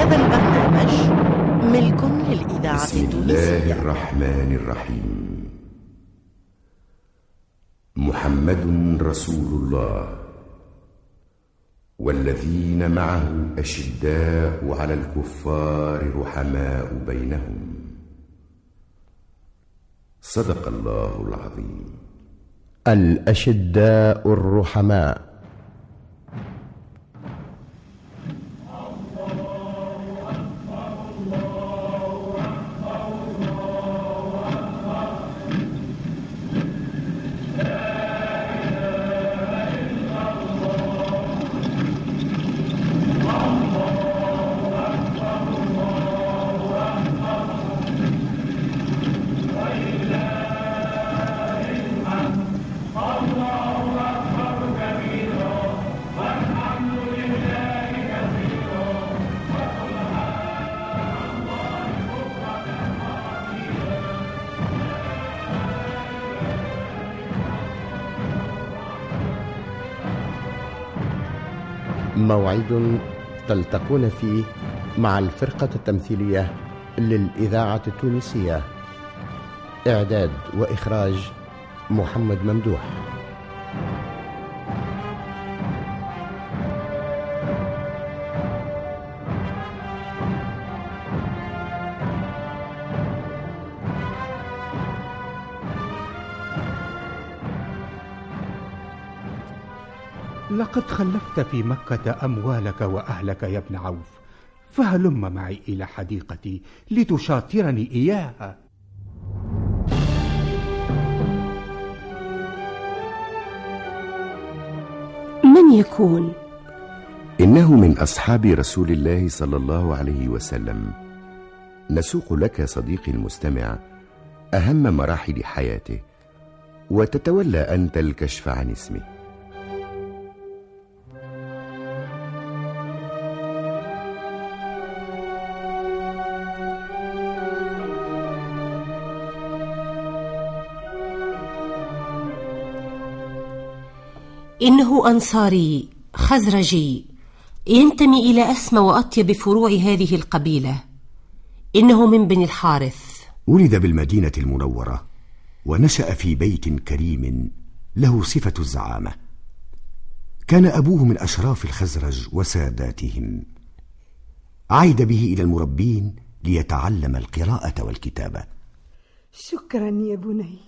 هذا البرنامج ملك للإذاعة بسم الله التونسية. الرحمن الرحيم. محمد رسول الله. والذين معه أشداء على الكفار رحماء بينهم. صدق الله العظيم. الأشداء الرحماء. موعد تلتقون فيه مع الفرقة التمثيلية للإذاعة التونسية. إعداد وإخراج محمد ممدوح. لقد خلفت في مكة أموالك وأهلك يا ابن عوف. فهلم معي إلى حديقتي لتشاطرني إياها. من يكون؟ إنه من أصحاب رسول الله صلى الله عليه وسلم. نسوق لك صديقي المستمع أهم مراحل حياته وتتولى أنت الكشف عن اسمه. إنه أنصاري خزرجي. ينتمي إلى أسمى وأطيب فروع هذه القبيلة. إنه من بني الحارث. ولد بالمدينة المنورة ونشأ في بيت كريم له صفة الزعامة. كان أبوه من أشراف الخزرج وساداتهم. عيد به إلى المربين ليتعلم القراءة والكتابة. شكرا يا بني.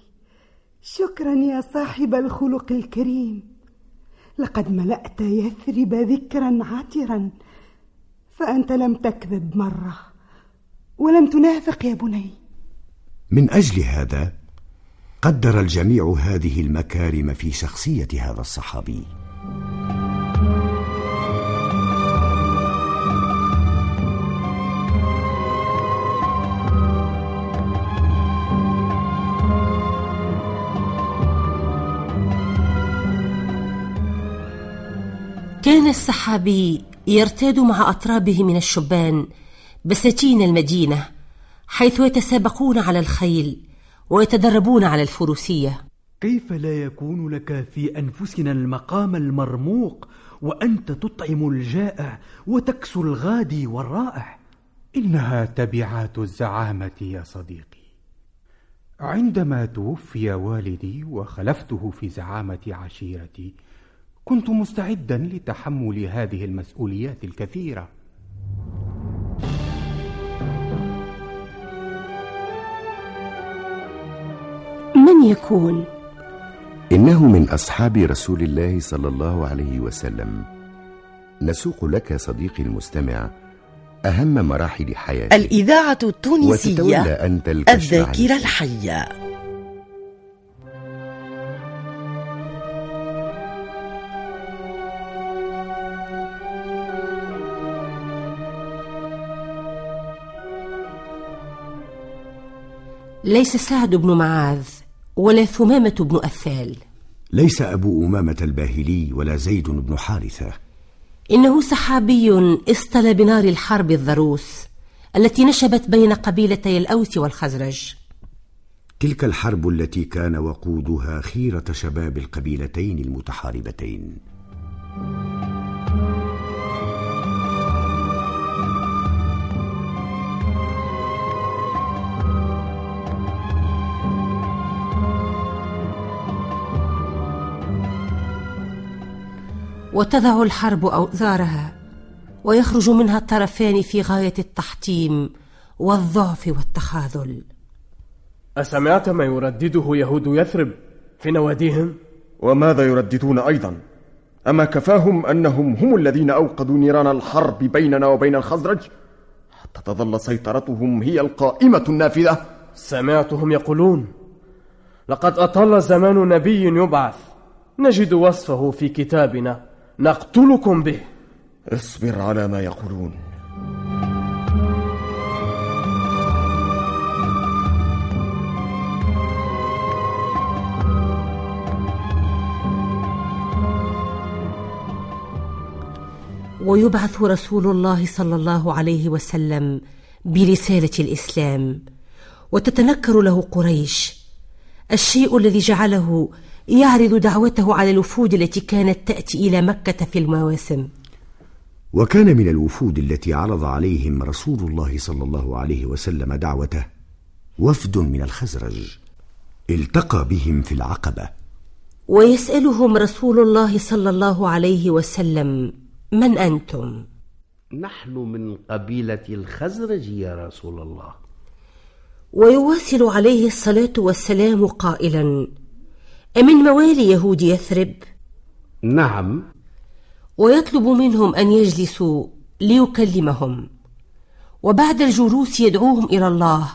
شكرا يا صاحب الخلق الكريم. لقد ملأت يثرب ذكرا عطرا فأنت لم تكذب مرة ولم تنافق يا بني. من أجل هذا قدر الجميع هذه المكارم في شخصية هذا الصحابي. كان السحابي يرتاد مع أطرابه من الشبان بساتين المدينة حيث يتسابقون على الخيل ويتدربون على الفروسية. كيف لا يكون لك في أنفسنا المقام المرموق وأنت تطعم الجائع وتكسو الغادي والرائع إنها تبعات الزعامة يا صديقي. عندما توفي والدي وخلفته في زعامة عشيرتي كنت مستعدا لتحمل هذه المسؤوليات الكثيرة. من يكون؟ إنه من أصحاب رسول الله صلى الله عليه وسلم. نسوق لك صديقي المستمع أهم مراحل حياته الإذاعة وتتولى التونسية أنت ليس سعد بن معاذ ولا ثمامة بن أثال. ليس أبو أمامة الباهلي ولا زيد بن حارثة. إنه سحابي اصطل بنار الحرب الضروس التي نشبت بين قبيلتي الأوس والخزرج. تلك الحرب التي كان وقودها خيرة شباب القبيلتين المتحاربتين. وتضع الحرب أوزارها ويخرج منها الطرفان في غاية التحطيم والضعف والتخاذل أسمعت ما يردده يهود يثرب في نواديهم؟ وماذا يرددون أيضا؟ أما كفاهم أنهم هم الذين أوقدوا نيران الحرب بيننا وبين الخزرج حتى تظل سيطرتهم هي القائمة النافذة سمعتهم يقولون لقد أطل زمان نبي يبعث نجد وصفه في كتابنا نقتلكم به. اصبر على ما يقولون. ويبعث رسول الله صلى الله عليه وسلم برسالة الإسلام وتتنكر له قريش. الشيء الذي جعله يعرض دعوته على الوفود التي كانت تأتي إلى مكة في المواسم. وكان من الوفود التي عرض عليهم رسول الله صلى الله عليه وسلم دعوته وفد من الخزرج. التقى بهم في العقبة. ويسألهم رسول الله صلى الله عليه وسلم من أنتم? نحن من قبيلة الخزرج يا رسول الله. ويواصل عليه الصلاة والسلام قائلا أمن موالي يهود يثرب؟ نعم. ويطلب منهم أن يجلسوا ليكلمهم. وبعد الجلوس يدعوهم إلى الله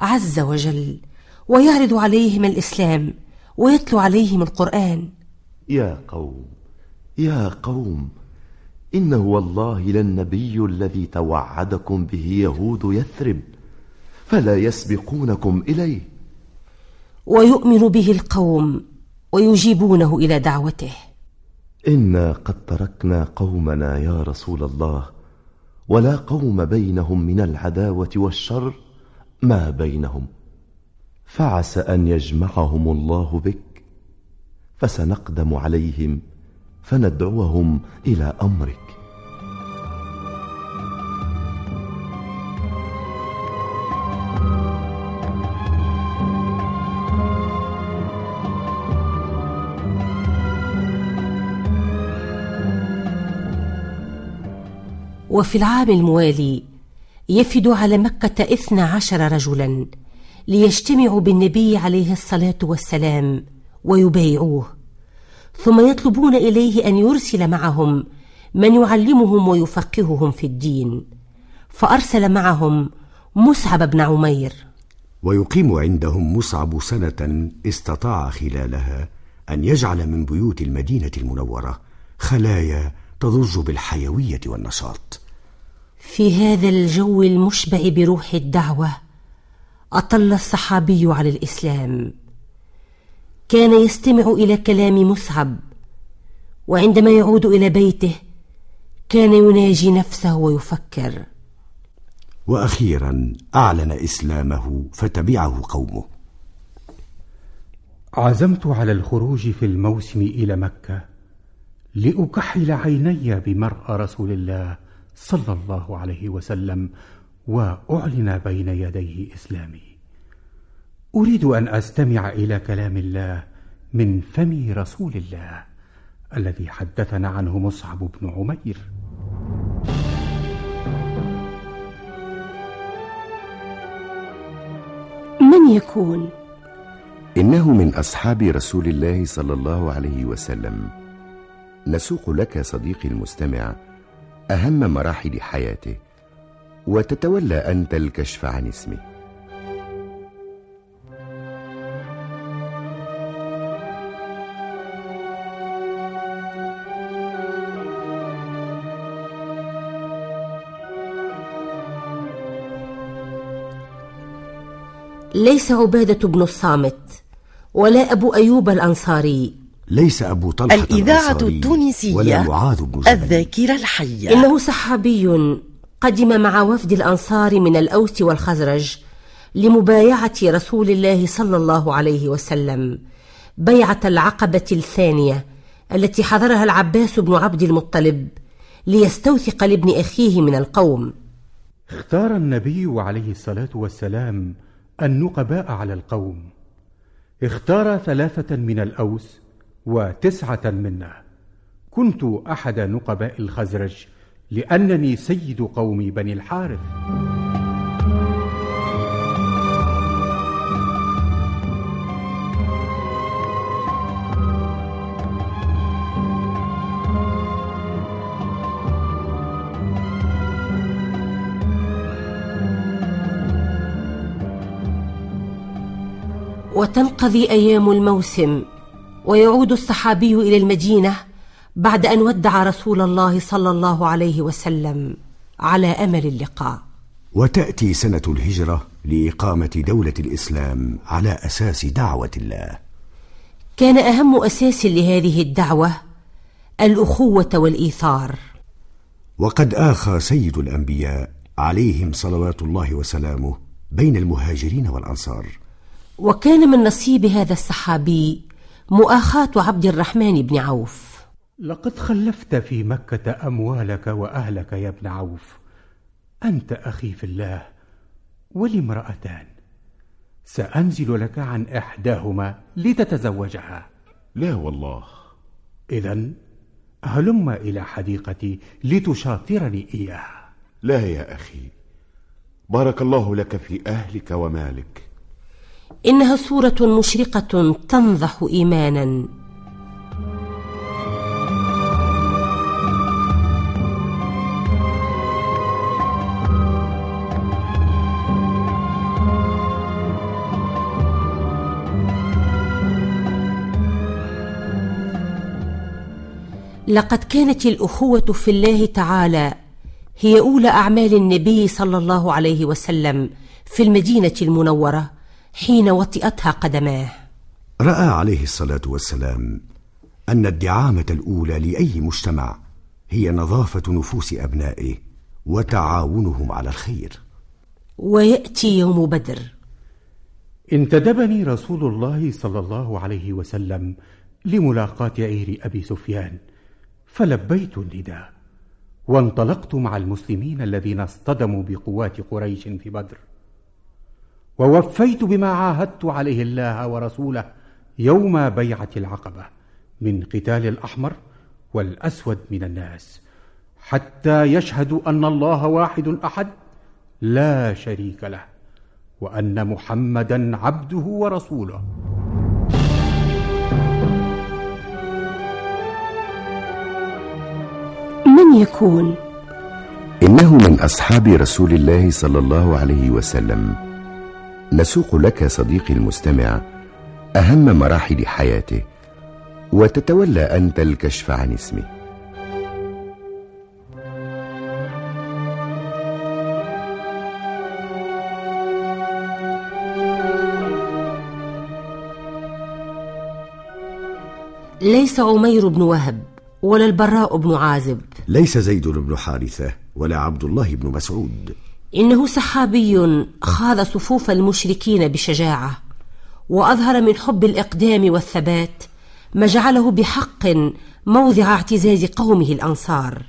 عز وجل ويعرض عليهم الإسلام ويتلو عليهم القرآن. يا قوم يا قوم انه والله للنبي الذي توعدكم به يهود يثرب فلا يسبقونكم إليه. ويؤمن به القوم ويجيبونه إلى دعوته. إنا قد تركنا قومنا يا رسول الله ولا قوم بينهم من العداوة والشر ما بينهم. فعسى أن يجمعهم الله بك فسنقدم عليهم فندعوهم إلى أمرك. وفي العام الموالي يفد على مكة إثنى عشر رجلا ليجتمعوا بالنبي عليه الصلاة والسلام ويبايعوه. ثم يطلبون إليه أن يرسل معهم من يعلمهم ويفقههم في الدين. فأرسل معهم مصعب بن عمير. ويقيم عندهم مصعب سنة استطاع خلالها أن يجعل من بيوت المدينة المنورة خلايا تضج بالحيوية والنشاط. في هذا الجو المشبع بروح الدعوة أطل الصحابي على الإسلام. كان يستمع إلى كلام مصعب وعندما يعود إلى بيته كان يناجي نفسه ويفكر. وأخيرا أعلن إسلامه فتبعه قومه. عزمت على الخروج في الموسم إلى مكة. لأكحل عيني بمرأى رسول الله صلى الله عليه وسلم وأعلن بين يديه إسلامي. أريد أن أستمع إلى كلام الله من فم رسول الله الذي حدثنا عنه مصعب بن عمير. من يكون؟ إنه من أصحاب رسول الله صلى الله عليه وسلم. نسوق لك صديقي المستمع أهم مراحل حياته وتتولى أنت الكشف عن اسمه. ليس عبادة بن الصامت ولا أبو أيوب الأنصاري. ليس أبو طلحة الإذاعة التونسية ولا معاذ بن جبل. الذاكرة الحية. إنه صحابي قدم مع وفد الأنصار من الأوس والخزرج لمبايعة رسول الله صلى الله عليه وسلم بيعة العقبة الثانية التي حضرها العباس بن عبد المطلب ليستوثق لابن أخيه من القوم. اختار النبي عليه الصلاة والسلام النقباء على القوم. اختار ثلاثة من الأوس وتسعة منا. كنت أحد نقباء الخزرج لأنني سيد قوم بني الحارث. وتنقضي أيام الموسم. ويعود الصحابي إلى المدينة بعد أن ودع رسول الله صلى الله عليه وسلم على أمل اللقاء. وتأتي سنة الهجرة لإقامة دولة الإسلام على أساس دعوة الله. كان أهم أساس لهذه الدعوة الأخوة والإيثار. وقد اخى سيد الأنبياء عليهم صلوات الله وسلامه بين المهاجرين والأنصار. وكان من نصيب هذا الصحابي مؤاخاة عبد الرحمن بن عوف. لقد خلفت في مكة أموالك وأهلك يا ابن عوف. أنت أخي في الله ولي امراتان سأنزل لك عن إحداهما لتتزوجها. لا والله. اذا هلم إلى حديقتي لتشاطرني إياها. لا يا أخي. بارك الله لك في أهلك ومالك. إنها صوره مشرقة تنضح إيمانا. لقد كانت الأخوة في الله تعالى هي أولى أعمال النبي صلى الله عليه وسلم في المدينة المنورة. حين وطئتها قدماه. رأى عليه الصلاة والسلام أن الدعامة الأولى لأي مجتمع هي نظافة نفوس أبنائه وتعاونهم على الخير. ويأتي يوم بدر. انتدبني رسول الله صلى الله عليه وسلم لملاقاة عير أبي سفيان فلبيت النداء وانطلقت مع المسلمين الذين اصطدموا بقوات قريش في بدر. ووفيت بما عاهدت عليه الله ورسوله يوم بيعة العقبة من قتال الأحمر والأسود من الناس حتى يشهدوا أن الله واحد أحد لا شريك له وأن محمدا عبده ورسوله. من يكون؟ إنه من أصحاب رسول الله صلى الله عليه وسلم. نسوق لك صديقي المستمع أهم مراحل حياته وتتولى أنت الكشف عن اسمه. ليس عمير بن وهب ولا البراء بن عازب. ليس زيد بن حارثة ولا عبد الله بن مسعود. إنه صحابي خاض صفوف المشركين بشجاعة وأظهر من حب الإقدام والثبات ما جعله بحق موضع اعتزاز قومه الأنصار.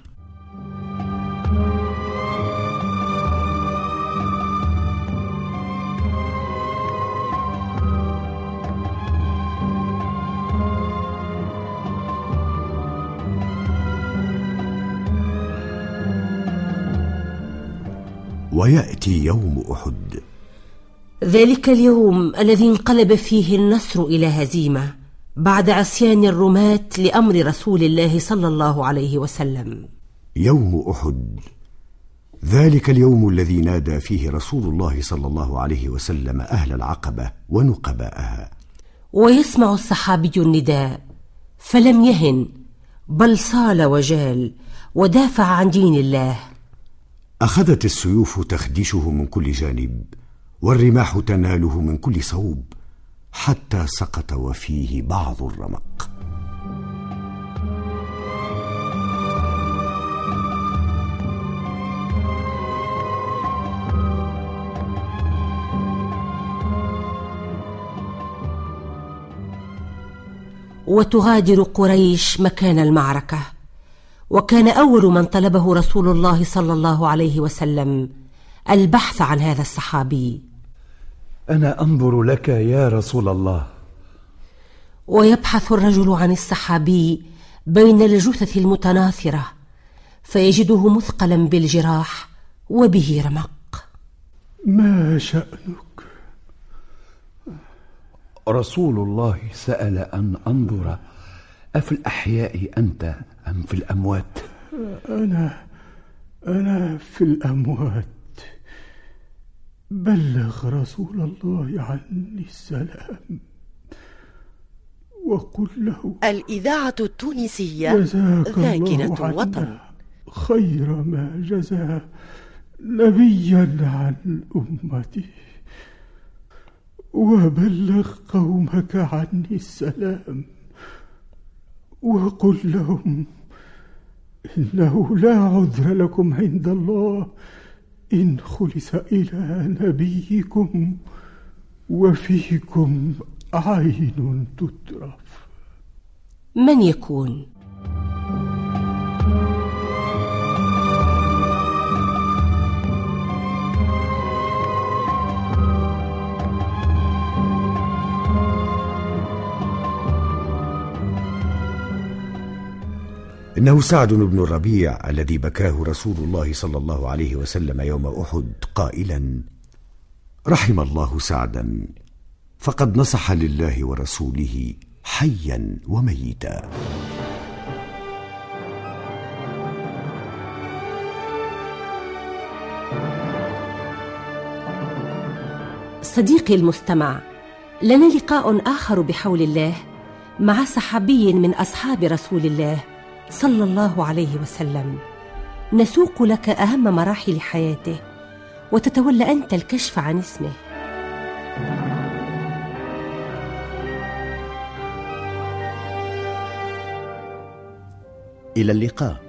ويأتي يوم أحد. ذلك اليوم الذي انقلب فيه النصر إلى هزيمة بعد عصيان الرماة لأمر رسول الله صلى الله عليه وسلم. يوم أحد. ذلك اليوم الذي نادى فيه رسول الله صلى الله عليه وسلم أهل العقبة ونقباءها. ويسمع الصحابي النداء فلم يهن بل صال وجال ودافع عن دين الله. أخذت السيوف تخدشه من كل جانب والرماح تناله من كل صوب حتى سقط وفيه بعض الرمق. وتغادر قريش مكان المعركة. وكان أول من طلبه رسول الله صلى الله عليه وسلم البحث عن هذا الصحابي. أنا أنظر لك يا رسول الله. ويبحث الرجل عن الصحابي بين الجثث المتناثرة فيجده مثقلا بالجراح وبه رمق. ما شأنك؟ رسول الله سأل أن أنظر. أفي الأحياء أنت؟ أم في الأموات؟ أنا أنا في الأموات. بلغ رسول الله عني السلام. وقل له الإذاعة التونسية جزاك ذاكرة الله وطن عنا خير ما جزى نبيا عن أمته وبلغ قومك عني السلام. وقل لهم إنه لا عذر لكم عند الله إن خلص إلى نبيكم وفيكم عين تترف. من يكون؟ إنه سعد بن الربيع الذي بكاه رسول الله صلى الله عليه وسلم يوم أحد قائلا رحم الله سعدا فقد نصح لله ورسوله حيا وميتا. صديقي المستمع لنا لقاء آخر بحول الله مع صحابي من أصحاب رسول الله صلى الله عليه وسلم. نسوق لك أهم مراحل حياته وتتولى أنت الكشف عن اسمه. إلى اللقاء.